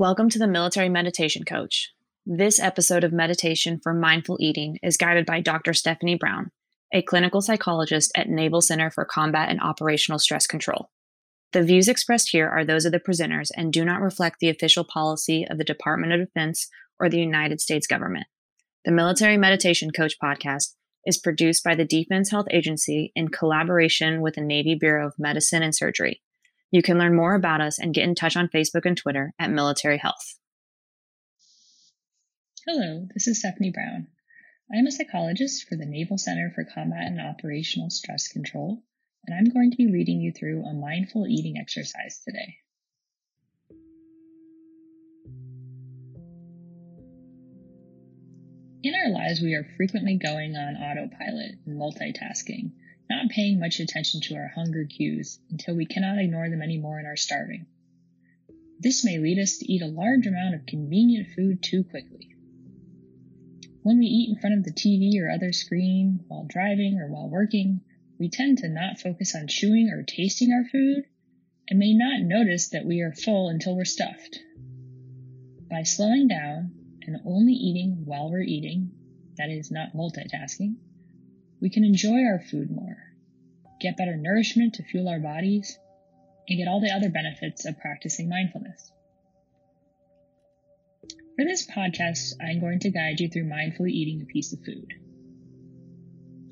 Welcome to the Military Meditation Coach. This episode of Meditation for Mindful Eating is guided by Dr. Stephanie Brown, a clinical psychologist at Naval Center for Combat and Operational Stress Control. The views expressed here are those of the presenters and do not reflect the official policy of the Department of Defense or the United States government. The Military Meditation Coach podcast is produced by the Defense Health Agency in collaboration with the Navy Bureau of Medicine and Surgery. You can learn more about us and get in touch on Facebook and Twitter at Military Health. Hello, this is Stephanie Brown. I am a psychologist for the Naval Center for Combat and Operational Stress Control, and I'm going to be leading you through a mindful eating exercise today. In our lives, we are frequently going on autopilot and multitasking, not paying much attention to our hunger cues until we cannot ignore them anymore and are starving. This may lead us to eat a large amount of convenient food too quickly. When we eat in front of the TV or other screen, while driving or while working, we tend to not focus on chewing or tasting our food and may not notice that we are full until we're stuffed. By slowing down and only eating while we're eating, that is not multitasking, we can enjoy our food more, get better nourishment to fuel our bodies, and get all the other benefits of practicing mindfulness. For this podcast, I'm going to guide you through mindfully eating a piece of food.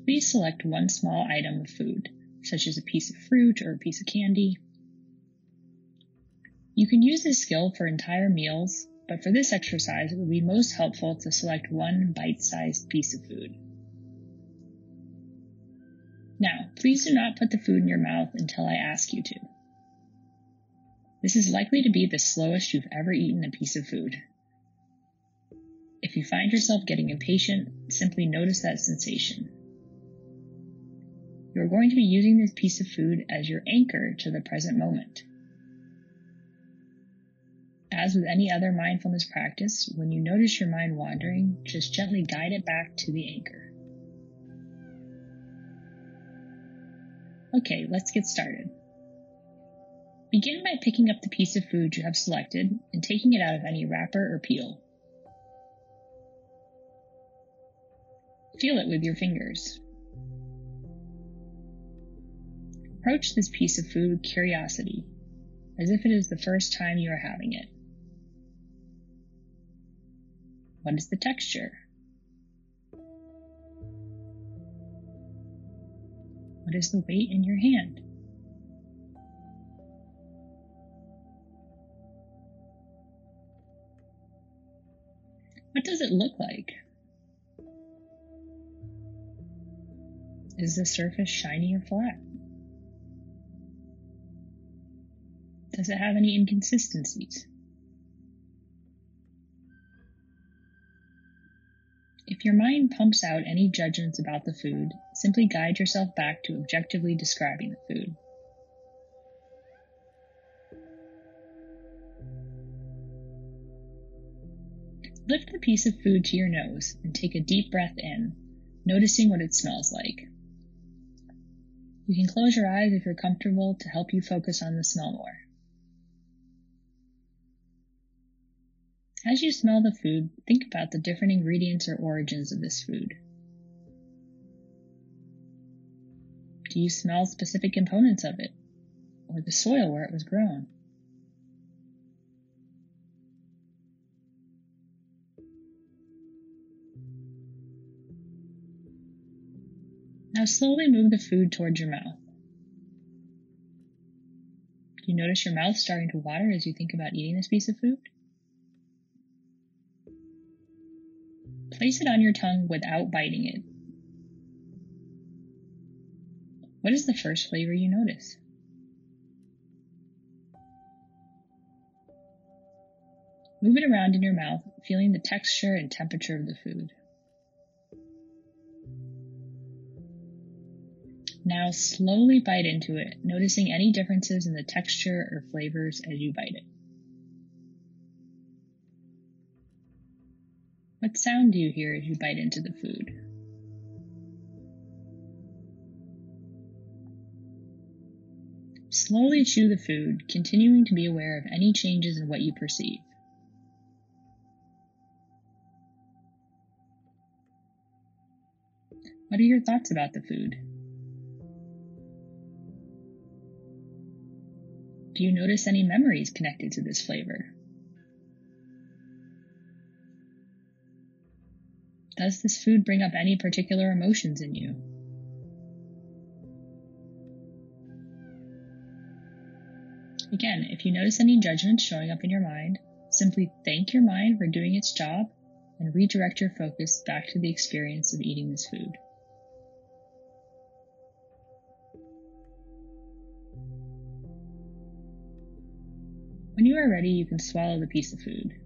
Please select one small item of food, such as a piece of fruit or a piece of candy. You can use this skill for entire meals, but for this exercise, it would be most helpful to select one bite sized piece of food. Please do not put the food in your mouth until I ask you to. This is likely to be the slowest you've ever eaten a piece of food. If you find yourself getting impatient, simply notice that sensation. You are going to be using this piece of food as your anchor to the present moment. As with any other mindfulness practice, when you notice your mind wandering, just gently guide it back to the anchor. Okay, let's get started. Begin by picking up the piece of food you have selected and taking it out of any wrapper or peel. Feel it with your fingers. Approach this piece of food with curiosity, as if it is the first time you are having it. What is the texture? What is the weight in your hand? What does it look like? Is the surface shiny or flat? Does it have any inconsistencies? If your mind pumps out any judgments about the food, simply guide yourself back to objectively describing the food. Lift the piece of food to your nose and take a deep breath in, noticing what it smells like. You can close your eyes if you're comfortable to help you focus on the smell more. As you smell the food, think about the different ingredients or origins of this food. Do you smell specific components of it, or the soil where it was grown? Now slowly move the food towards your mouth. Do you notice your mouth starting to water as you think about eating this piece of food? Place it on your tongue without biting it. What is the first flavor you notice? Move it around in your mouth, feeling the texture and temperature of the food. Now slowly bite into it, noticing any differences in the texture or flavors as you bite it. What sound do you hear as you bite into the food? Slowly chew the food, continuing to be aware of any changes in what you perceive. What are your thoughts about the food? Do you notice any memories connected to this flavor? Does this food bring up any particular emotions in you? Again, if you notice any judgments showing up in your mind, simply thank your mind for doing its job and redirect your focus back to the experience of eating this food. When you are ready, you can swallow the piece of food.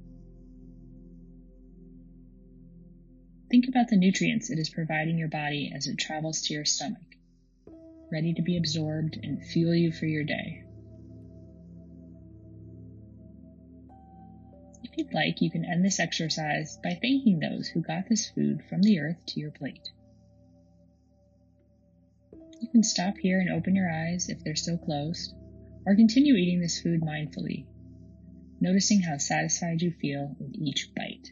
Think about the nutrients it is providing your body as it travels to your stomach, ready to be absorbed and fuel you for your day. If you'd like, you can end this exercise by thanking those who got this food from the earth to your plate. You can stop here and open your eyes if they're still closed, or continue eating this food mindfully, noticing how satisfied you feel with each bite.